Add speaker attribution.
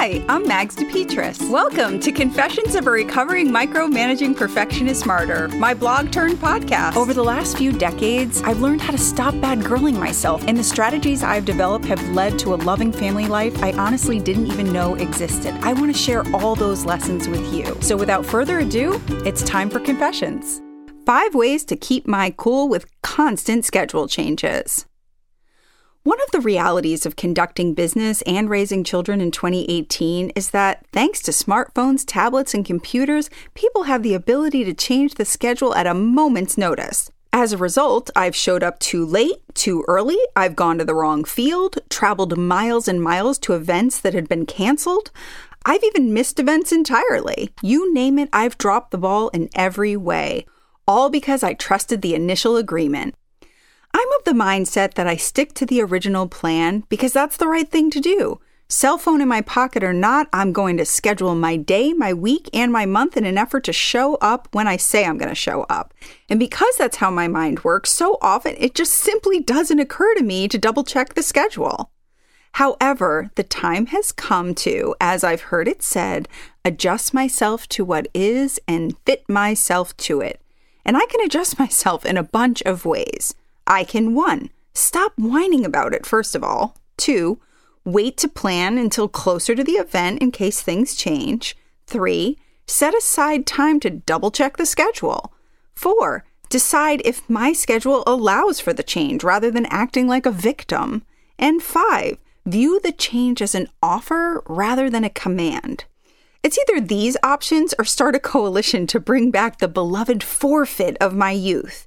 Speaker 1: Hi, I'm Mags DePetris. Welcome to Confessions of a Recovering Micromanaging Perfectionist Martyr, my blog turned podcast. Over the last few decades, I've learned how to stop bad girling myself, and the strategies I've developed have led to a loving family life I honestly didn't even know existed. I want to share all those lessons with you. So without further ado, it's time for Confessions. Five ways to keep my cool with constant schedule changes. One of the realities of conducting business and raising children in 2018 is that thanks to smartphones, tablets, and computers, people have the ability to change the schedule at a moment's notice. As a result, I've showed up too late, too early, I've gone to the wrong field, traveled miles and miles to events that had been canceled. I've even missed events entirely. You name it, I've dropped the ball in every way. All because I trusted the initial agreement. I'm of the mindset that I stick to the original plan because that's the right thing to do. Cell phone in my pocket or not, I'm going to schedule my day, my week, and my month in an effort to show up when I say I'm going to show up. And because that's how my mind works, so often it just simply doesn't occur to me to double check the schedule. However, the time has come to, as I've heard it said, adjust myself to what is and fit myself to it. And I can adjust myself in a bunch of ways. I can one, stop whining about it, first of all. Two, wait to plan until closer to the event in case things change. Three, set aside time to double check the schedule. Four, decide if my schedule allows for the change rather than acting like a victim. And five, view the change as an offer rather than a command. It's either these options or start a coalition to bring back the beloved forfeit of my youth.